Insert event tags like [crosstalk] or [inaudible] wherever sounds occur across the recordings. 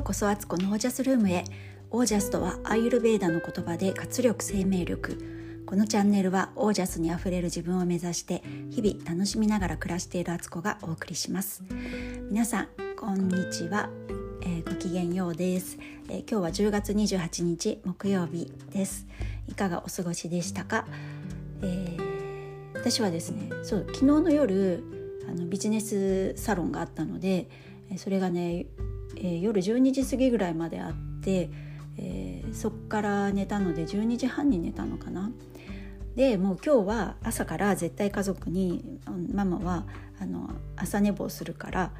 うこそアツコのオージャスルームへ。オージャスとはアーユルベーダの言葉で活力生命力。このチャンネルはオージャスにあふれる自分を目指して日々楽しみながら暮らしているアツコがお送りします。皆さんこんにちは、えー、ごきげんようです、えー、今日は10月28日木曜日です。いかがお過ごしでしたか、えー、私はですねそう昨日の夜あのビジネスサロンがあったのでそれがね、えー、夜12時過ぎぐらいまであって、えー、そっから寝たので12時半に寝たのかな。でもう今日は朝から絶対家族にママはあの朝寝坊するから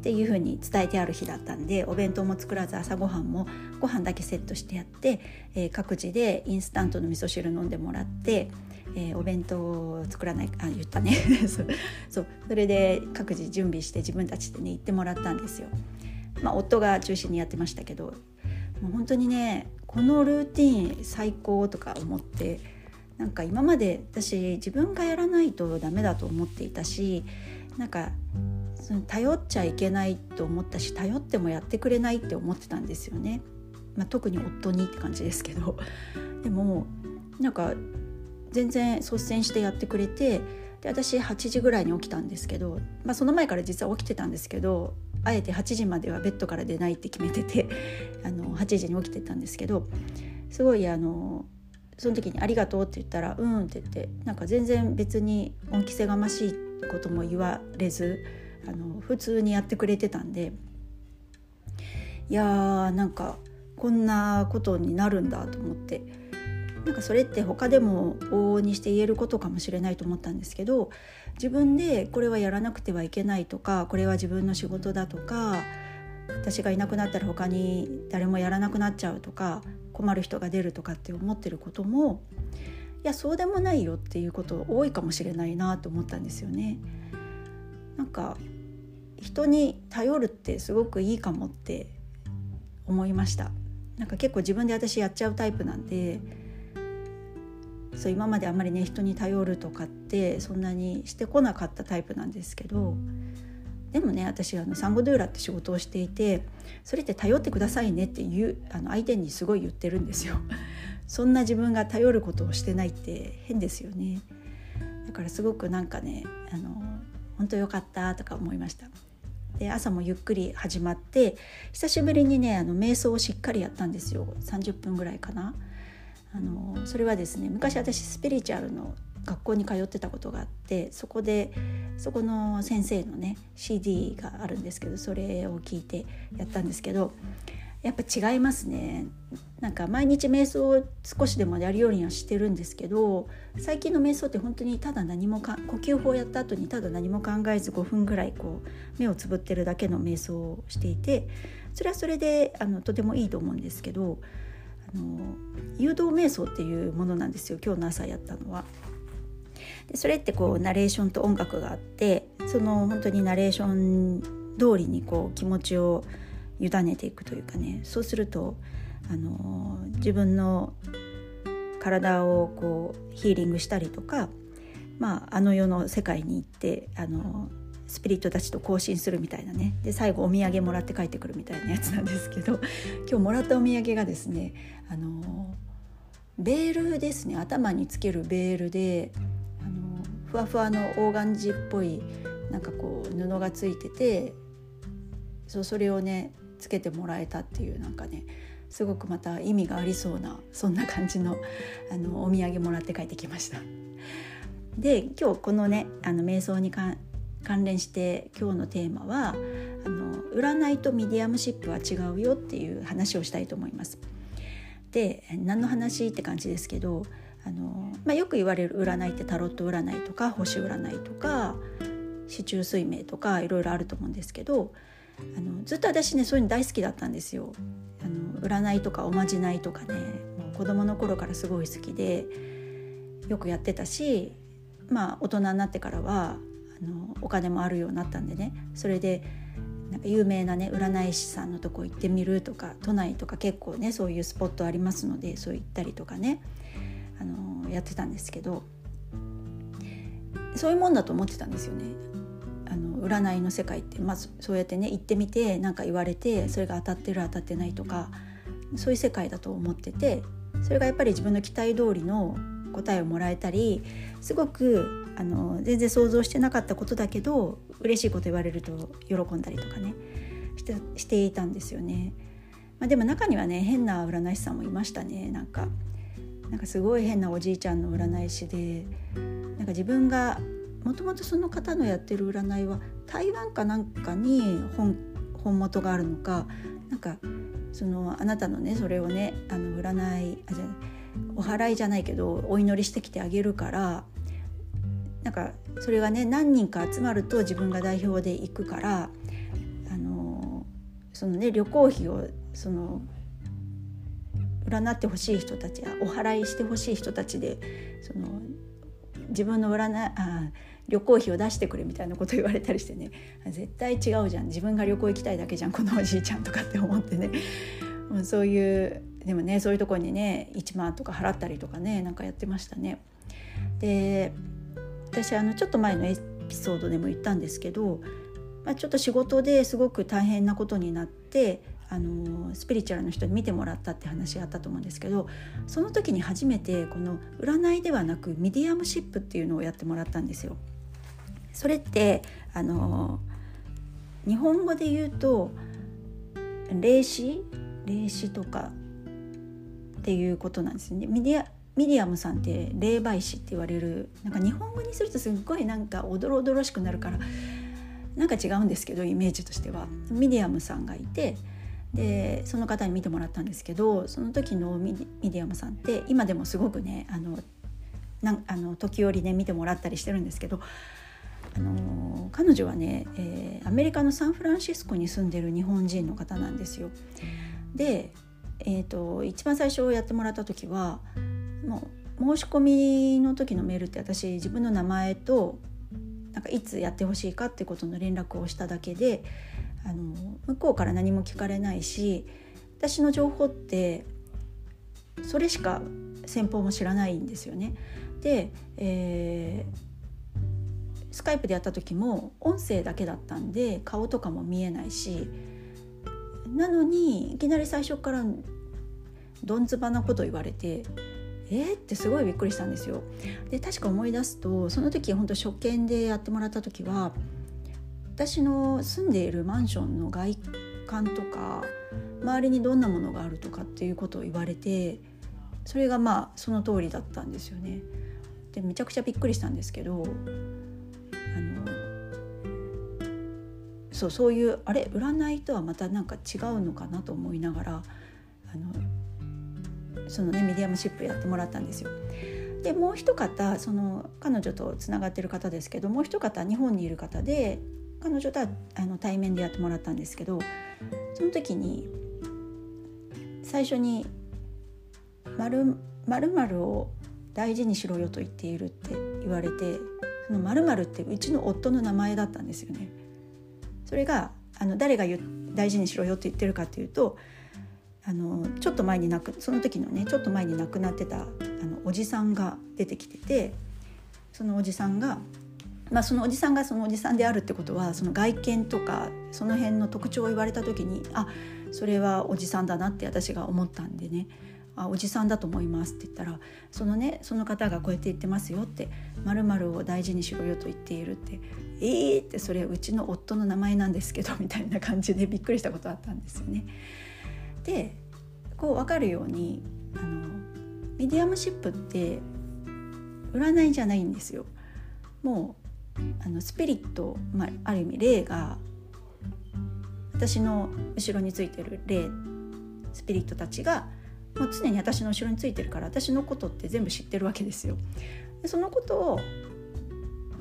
っていう風に伝えてある日だったんでお弁当も作らず朝ごはんもご飯だけセットしてやって、えー、各自でインスタントの味噌汁飲んでもらって、えー、お弁当を作らないあ言ったね [laughs] そうそれで各自準備して自分たちでね行ってもらったんですよ。まあ、夫が中心にやってましたけどもう本当にねこのルーティン最高とか思ってなんか今まで私自分がやらないとダメだと思っていたしなんかその頼っちゃいけないと思ったし頼ってもやってくれないって思ってたんですよね、まあ、特に夫にって感じですけど。でもなんか全然率先してやってくれてで私8時ぐらいに起きたんですけど、まあ、その前から実は起きてたんですけどあえて8時まではベッドから出ないって決めてて [laughs] あの8時に起きてたんですけどすごいあのその時に「ありがとう」って言ったら「うん」って言ってなんか全然別に恩着せがましいことも言われずあの普通にやってくれてたんでいやーなんかこんなことになるんだと思ってなんかそれって他でも往々にして言えることかもしれないと思ったんですけど自分でこれはやらなくてはいけないとかこれは自分の仕事だとか私がいなくなったら他に誰もやらなくなっちゃうとか困る人が出るとかって思ってることもいやそうでもないよっていうこと多いかもしれないなと思ったんですよね。なんか人に頼るってすごくいいかもって思いましたなんか結構自分で私やっちゃうタイプなんでそう今まであんまりね人に頼るとかってそんなにしてこなかったタイプなんですけどでもね私あのサンゴドゥーラって仕事をしていてそれって頼ってくださいねっていうあの相手にすごい言ってるんですよ。[laughs] そんな自分が頼ることをしてないって変ですよね。だからすごくなんかねあの本当良かったとか思いました。で朝もゆっくり始まって久しぶりにねあの瞑想をしっかりやったんですよ30分ぐらいかな。あのそれはですね昔私スピリチュアルの学校に通ってたことがあってそこでそこの先生のね CD があるんですけどそれを聞いてやったんですけどやっぱ違いますね。なんか毎日瞑想を少しでもやるようにはしてるんですけど最近の瞑想って本当にただ何もか呼吸法をやった後にただ何も考えず5分ぐらいこう目をつぶってるだけの瞑想をしていてそれはそれであのとてもいいと思うんですけどあの誘導瞑想っていうものなんですよ。今日の朝やったのは。でそれってこうナレーションと音楽があってその本当にナレーション通りにこう気持ちを委ねていくというかね。そうするとあの自分の体をこうヒーリングしたりとか、まあ、あの世の世界に行ってあのスピリットたちと交信するみたいなね。で最後お土産もらって帰ってくるみたいなやつなんですけど。[laughs] 今日もらったお土産がですねあのベールですね。頭につけるベールであのふわふわのオーガンジっぽいなんかこう布がついててそうそれをねつけてもらえたっていうなんかねすごくまた意味がありそうなそんな感じのあのお土産もらって帰ってきました。で今日このねあの瞑想に関連して今日のテーマはあの占いと mediumship は違うよっていう話をしたいと思います。で何の話って感じですけどあの、まあ、よく言われる占いってタロット占いとか星占いとか四柱推命とかいろいろあると思うんですけどあのずっと私ねそういうの大好きだったんですよ。あの占いとかおまじないとかねもう子供の頃からすごい好きでよくやってたしまあ大人になってからはあのお金もあるようになったんでね。それでなんか有名なね占い師さんのとこ行ってみるとか都内とか結構ねそういうスポットありますのでそう行ったりとかね。あのやってたんですけど。そういうもんだと思ってたんですよね。あの占いの世界って。まずそうやってね行ってみて何か言われてそれが当たってる当たってないとかそういう世界だと思ってて。それがやっぱり自分の期待通りの答えをもらえたりすごくあの全然想像してなかったことだけど嬉しいこと言われると喜んだりとかねしてしていたんですよね。まあ、でも中にはね変な占い師さんもいましたねなんかなんかすごい変なおじいちゃんの占い師でなんか自分がもともとその方のやってる占いは台湾かなんかに本本元があるのかなんかそのあなたのねそれをねあの占いあじゃお祓いじゃないけどお祈りしてきてあげるからなんかそれがね何人か集まると自分が代表で行くからあのそのね旅行費をその占ってほしい人たちやお祓いしてほしい人たちでその自分の占あ旅行費を出してくれみたいなこと言われたりしてね絶対違うじゃん自分が旅行行きたいだけじゃんこのおじいちゃんとかって思ってねもうそういうでもねそういうとこにね1万とか払ったりとかねなんかやってましたね。で私あのちょっと前のエピソードでも言ったんですけど、まあ、ちょっと仕事ですごく大変なことになってあのスピリチュアルの人に見てもらったって話があったと思うんですけどその時に初めてこの占いではなく mediumship っていうのをやってもらったんですよ。それってあの日本語で言うと霊視？霊視とかっていうことなんですね。ミディアミディアムさんって霊媒師って言われるなんか日本語にするとすっごいなんかおどろおどろしくなるからなんか違うんですけどイメージとしてはミディアムさんがいてでその方に見てもらったんですけどその時のミディアムさんって今でもすごくねあのなんあの時折ね見てもらったりしてるんですけどあの彼女はね、えー、アメリカのサンフランシスコに住んでる日本人の方なんですよ。で、えーと、一番最初やってもらった時はもう申し込みの時のメールって私自分の名前となんかいつやってほしいかってことの連絡をしただけであの向こうから何も聞かれないし私の情報ってそれしか先方も知らないんですよね。で、えースカイプでやった時も音声だけだったんで顔とかも見えないしなのにいきなり最初からどんずばなこと言われてえー、ってすごいびっくりしたんですよ。で確か思い出すとその時本当初見でやってもらった時は私の住んでいるマンションの外観とか周りにどんなものがあるとかっていうことを言われてそれがまあその通りだったんですよね。でめちゃくちゃびっくりしたんですけどあのそうそういうあれ占いとはまたなんか違うのかなと思いながらあのそのね mediumship やってもらったんですよ。でもう一方その彼女とつながってる方ですけどもう一方日本にいる方で彼女とはあの対面でやってもらったんですけどその時に最初に「まるを大事にしろよ」と言っているって言われてその〇〇ってうちの夫の名前だったんですよね。それがあの誰が大事にしろよって言ってるかっていうとあのちょっと前に亡くその時のねちょっと前に亡くなってたあのおじさんが出てきててそのおじさんが、まあ、そのおじさんがそのおじさんであるってことはその外見とかその辺の特徴を言われた時にあそれはおじさんだなって私が思ったんでねあおじさんだと思いますって言ったらそのねその方がこうやって言ってますよって「まるを大事にしろよ」と言っているって「えー!」ってそれうちの夫の名前なんですけどみたいな感じでびっくりしたことあったんですよね。でこう分かるようにあの mediumship って占いじゃないんですよ。もうあのスピリット、まあ、ある意味霊が私の後ろについてる霊スピリットたちがもう常に私の後ろについてるから私のことって全部知ってるわけですよ。でそのことを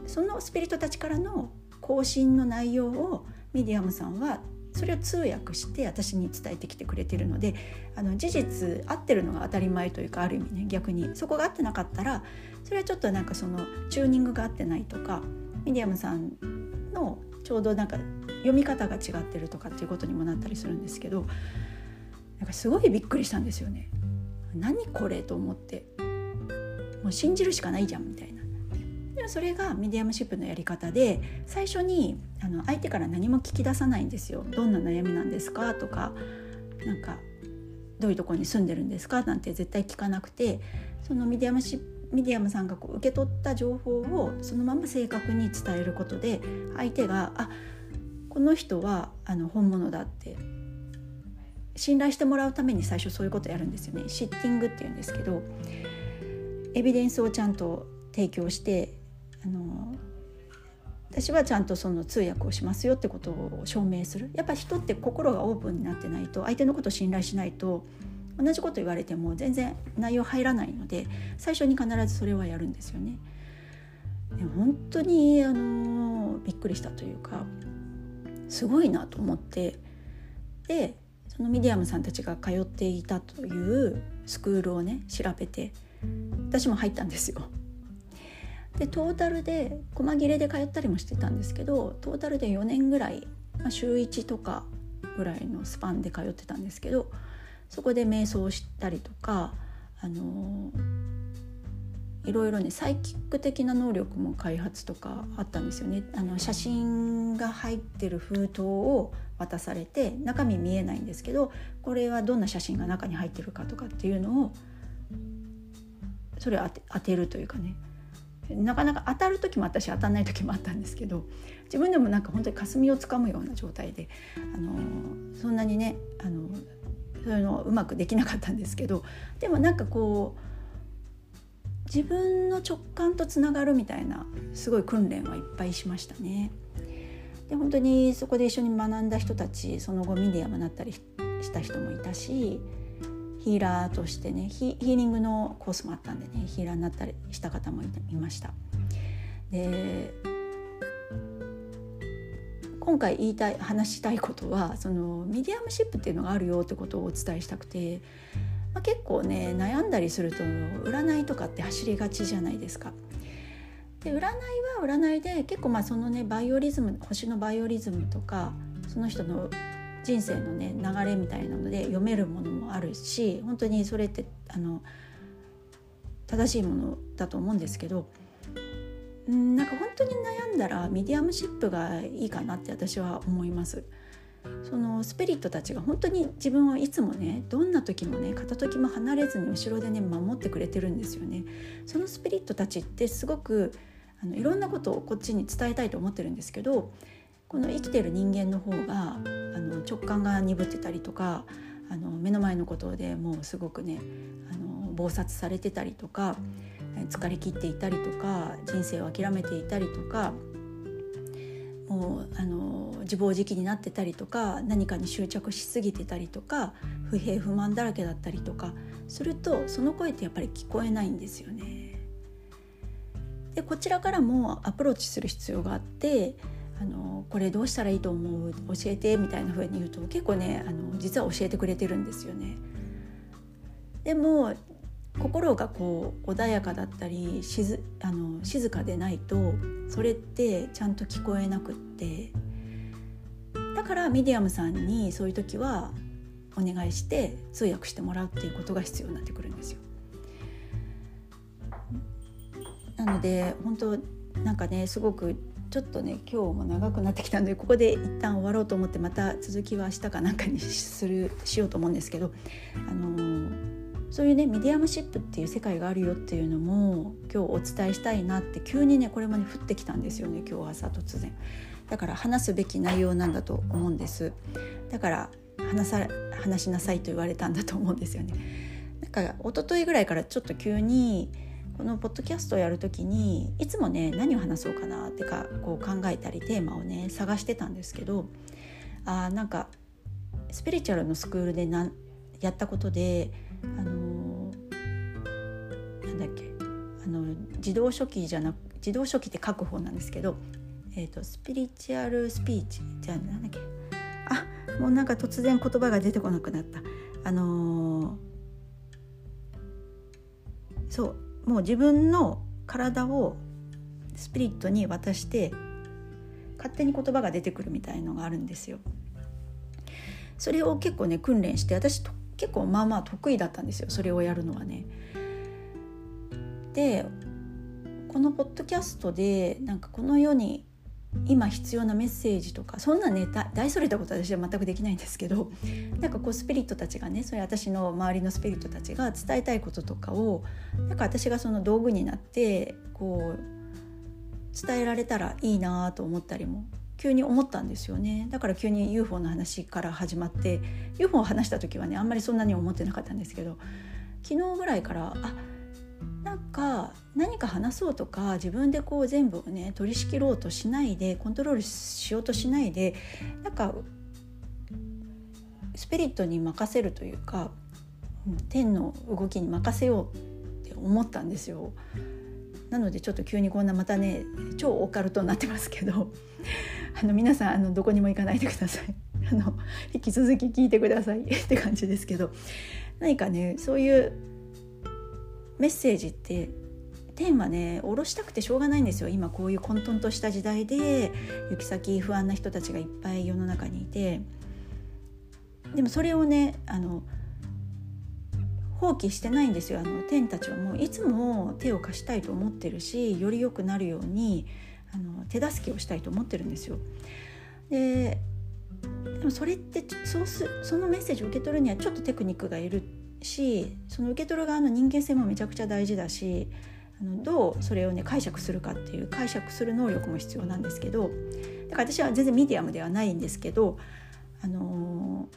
そのスピリットたちからの交信の内容をミディアムさんはそれを通訳して私に伝えてきてくれてるのであの事実合ってるのが当たり前というかある意味ね逆にそこが合ってなかったらそれはちょっとなんかそのチューニングが合ってないとかミディアムさんのちょうどなんか読み方が違ってるとかっていうことにもなったりするんですけどなんかすごいびっくりしたんですよね。何これと思ってもう信じるしかないじゃんみたいな。でもそれが mediumship のやり方で最初にあの相手から何も聞き出さないんですよ。どんな悩みなんですかとかなんかどういうところに住んでるんですかなんて絶対聞かなくてその mediumsh- medium さんがこう受け取った情報をそのまま正確に伝えることで相手があこの人はあの本物だって信頼してもらうために最初そういうことやるんですよねシッティングっていうんですけどエビデンスをちゃんと提供してあの私はちゃんとその通訳をしますよってことを証明するやっぱ人って心がオープンになってないと相手のことを信頼しないと同じこと言われても全然内容入らないので最初に必ずそれはやるんですよね。で本当にあのびっくりしたというかすごいなと思ってでそのミディアムさんたちが通っていたというスクールをね調べて私も入ったんですよ。でトータルで細切れで通ったりもしてたんですけどトータルで4年ぐらい、まあ、週1とかぐらいのスパンで通ってたんですけどそこで瞑想したりとかあのいろいろねサイキック的な能力も開発とかあったんですよね。あの写真が入ってる封筒を渡されて中身見えないんですけどこれはどんな写真が中に入ってるかとかっていうのをそれを当てるというかねなかなか当たる時もあったし当たらない時もあったんですけど自分でもなんか本当に霞をつかむような状態であのそんなにねあのそういうのうまくできなかったんですけどでもなんかこう自分の直感とつながるみたいなすごい訓練はいっぱいしましたね。で本当にそこで一緒に学んだ人たちその後ミディアムなったりした人もいたしヒーラーとしてねヒーリングのコースもあったんでねヒーラーになったりした方もいました。で今回言いたい話したいことはその mediumship っていうのがあるよってことをお伝えしたくて、まあ、結構ね悩んだりすると占いとかって走りがちじゃないですか。で占いは占いで結構まあそのねバイオリズム星のバイオリズムとかその人の人生のね流れみたいなので読めるものもあるし本当にそれってあの正しいものだと思うんですけどんなんか本当に悩んだら mediumship がいいかなって私は思います。そのスピリットたちが本当に自分をいつもねどんな時もね片時も離れずに後ろでね守ってくれてるんですよね。そのスピリットたちってすごくあのいろんなことをこっちに伝えたいと思ってるんですけどこの生きてる人間の方があの直感が鈍ってたりとかあの目の前のことでもうすごくねあの忙殺されてたりとか疲れ切っていたりとか人生を諦めていたりとかもうあの自暴自棄になってたりとか何かに執着しすぎてたりとか不平不満だらけだったりとかするとその声ってやっぱり聞こえないんですよね。でこちらからもアプローチする必要があってあのこれどうしたらいいと思う？教えてみたいな風に言うと結構ねあの実は教えてくれてるんですよね。でも心がこう穏やかだったりしずあの静かでないとそれってちゃんと聞こえなくってだからミディアムさんにそういう時はお願いして通訳してもらうっていうことが必要になってくるんですよ。なので本当なんかねすごくちょっとね今日も長くなってきたのでここで一旦終わろうと思ってまた続きは明日かなんかにするしようと思うんですけど、あのー、そういうねミディアムシップっていう世界があるよっていうのも今日お伝えしたいなって急にねこれもね降ってきたんですよね今日朝突然。だから話すべき内容なんだと思うんです。だから話さ話しなさいと言われたんだと思うんですよね。なんか一昨日ぐらいからちょっと急にこのポッドキャストをやる時にいつもね何を話そうかなってかこう考えたりテーマをね探してたんですけどあなんかスピリチュアルのスクールでなやったことであのー、なんだっけあの自動書記じゃなく自動書記って書く方なんですけど、えーと、スピリチュアルスピーチじゃあなんだっけ。あもうなんか突然言葉が出てこなくなった。あのー、そう。もう自分の体をスピリットに渡して勝手に言葉が出てくるみたいのがあるんですよ。それを結構ね訓練して私結構まあまあ得意だったんですよそれをやるのはね。でこのポッドキャストでなんかこの世に今必要なメッセージとかそんなね大それたことは私は全くできないんですけどなんかこうスピリットたちがねそれ私の周りのスピリットたちが伝えたいこととかをなんか私がその道具になってこう伝えられたらいいなと思ったりも急に思ったんですよね。だから急に UFO の話から始まって UFO を話した時はねあんまりそんなに思ってなかったんですけど昨日ぐらいからあなんか何か話そうとか自分でこう全部ね取り仕切ろうとしないでコントロールしようとしないでなんかスピリットに任せるというか天の動きに任せようって思ったんですよ。なのでちょっと急にこんなまたね超オカルトになってますけど [laughs] あの皆さんあのどこにも行かないでください。あの引き続き聞いてください。って感じですけど。何かねそういうメッセージって天はね下ろしたくてしょうがないんですよ。今こういう混沌とした時代で行き先不安な人たちがいっぱい世の中にいて。でもそれをねあの放棄してないんですよ。あの天たちはもういつも手を貸したいと思ってるしより良くなるようにあの手助けをしたいと思ってるんですよ。ででもそれってそうすそのメッセージを受け取るにはちょっとテクニックがいるしその受け取る側の人間性もめちゃくちゃ大事だしあのどうそれをね解釈するかっていう解釈する能力も必要なんですけどだから私は全然ミディアムではないんですけど、あの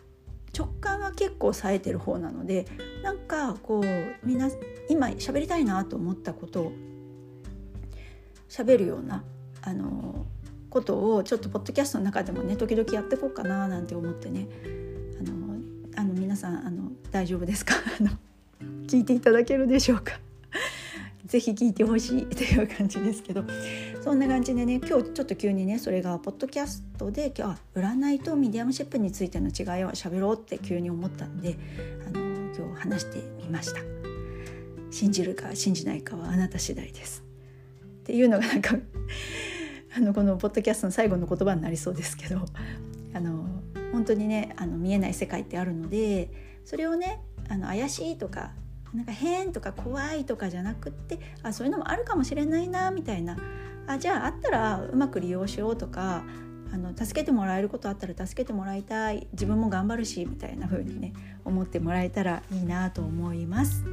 ー、直感は結構冴えてる方なのでなんかこうみんな今喋りたいなと思ったことを喋るような、あのー、ことをちょっとポッドキャストの中でもね時々やっていこうかななんて思ってねあのあの皆さんあの大丈夫ですか？[laughs] あの聞いていただけるでしょうか？[laughs] ぜひ聞いてほしいという感じですけど。そんな感じでね今日ちょっと急にねそれがポッドキャストで今日占いとミディアムシップについての違いを喋ろうって急に思ったんであの今日話してみました。信じるか信じないかはあなた次第です。っていうのがなんか [laughs] あのこのポッドキャストの最後の言葉になりそうですけど。あの本当にねあの見えない世界ってあるのでそれをねあの怪しいとかなんか変とか怖いとかじゃなくってあそういうのもあるかもしれないなみたいな。あじゃああったらうまく利用しようとかあの助けてもらえることあったら助けてもらいたい。自分も頑張るしみたいな風にね思ってもらえたらいいなと思います。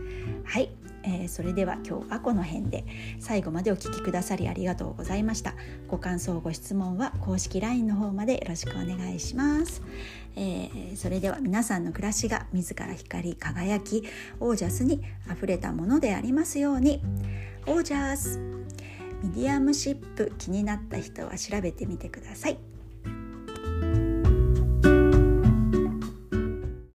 はい。えー、それでは今日はこの辺で。最後までお聴きくださりありがとうございました。ご感想ご質問は公式 LINE の方までよろしくお願いします、えー、それでは皆さんの暮らしが自ら光り輝きオージャスにあふれたものでありますように。オージャスミディアムシップ気になった人は調べてみてください。